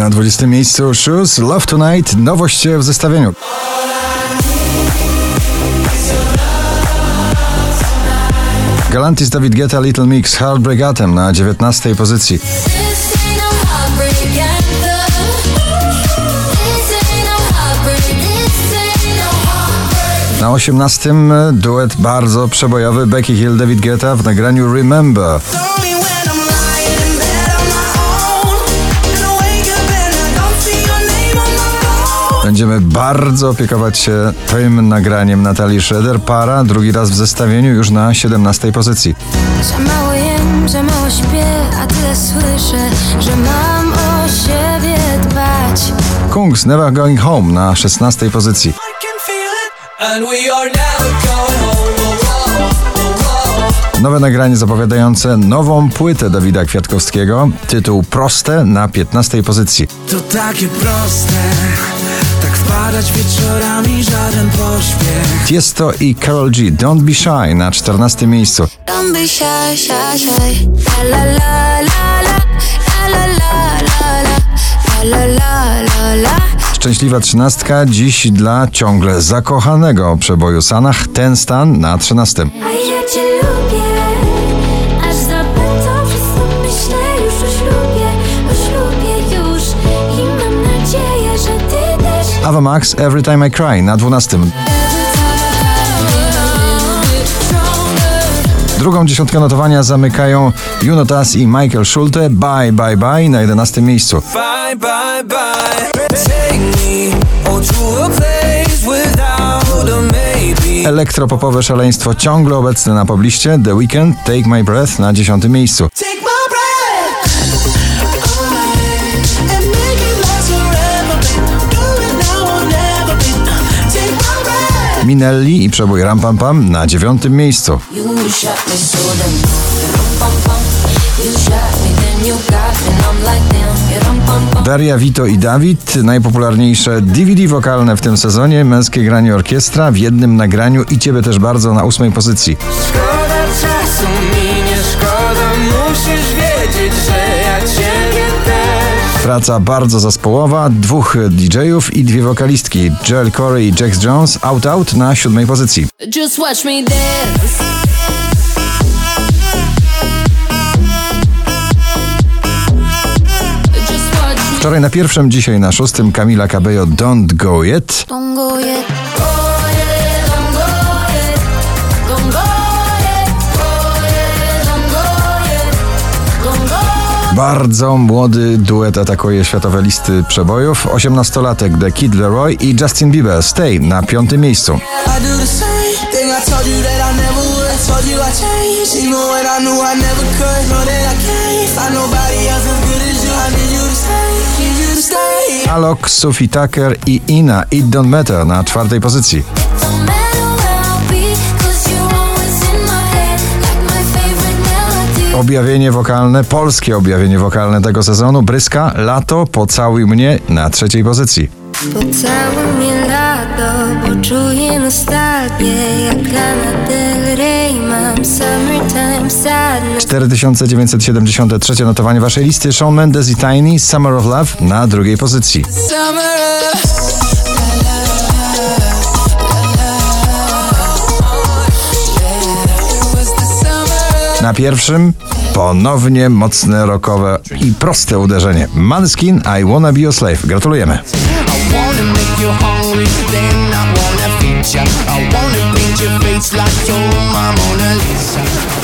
Na 20 miejscu Shoes, Love Tonight, nowość w zestawieniu. Galantis David Guetta Little Mix Heartbreak Atem na 19 pozycji. Na 18 duet bardzo przebojowy Becky Hill David Guetta w nagraniu Remember. Będziemy bardzo opiekować się tym nagraniem Natalii Schroeder. Para drugi raz w zestawieniu już na 17 pozycji. Za mało jem, za mało śpię, a tyle słyszę, że mam o siebie dbać. Kungs Never Going Home na 16 pozycji. Nowe nagranie zapowiadające nową płytę Dawida Kwiatkowskiego. Tytuł Proste na 15 pozycji. To takie proste. Wpadać wieczorami żaden pośpiech. Tiesto i Karol G. Don't Be Shy na 14 miejscu. Don't be shy, shy, shy. La la la la la, la la. Szczęśliwa trzynastka dziś dla ciągle zakochanego przeboju Sanach. Ten stan na 13. A ja Ava Max Every Time I Cry na 12. Drugą dziesiątkę notowania zamykają Junotas i Michael Schulte Bye Bye Bye na 11 miejscu. Bye, bye, bye. Elektropopowe szaleństwo ciągle obecne na pobliście The Weekend Take My Breath na 10 miejscu. Minelli i przebój Ram Pam Pam na 9 miejscu. Daria, Vito i Dawid, najpopularniejsze DVD wokalne w tym sezonie, męskie granie orkiestra w jednym nagraniu i ciebie też bardzo na ósmej pozycji. Praca bardzo zespołowa, dwóch DJ-ów i dwie wokalistki, Joel Corey i Jax Jones, Out Out na siódmej pozycji. Just watch me dance. Wczoraj na pierwszym, dzisiaj na szóstym Camila Cabello Don't Go Yet. Don't go yet. Go yet, Bardzo młody duet atakuje światowe listy przebojów. 18-latek The Kid Leroy i Justin Bieber. Stay na piątym miejscu. Alok, Sophie Tucker i Ina. It Don't Matter na czwartej pozycji. Objawienie wokalne, polskie objawienie wokalne tego sezonu, Bryska, Lato, Pocałuj mnie na trzeciej pozycji. Pocałuj mnie lato, bo czuję nostalgię Jak Lana Del Rey mam summertime sadness 4973 notowanie waszej listy, Shawn Mendes i Tiny, Summer of Love na drugiej pozycji. Summer Na pierwszym ponownie mocne rokowe i proste uderzenie. Manskin I Wanna Be Your Slave. Gratulujemy. I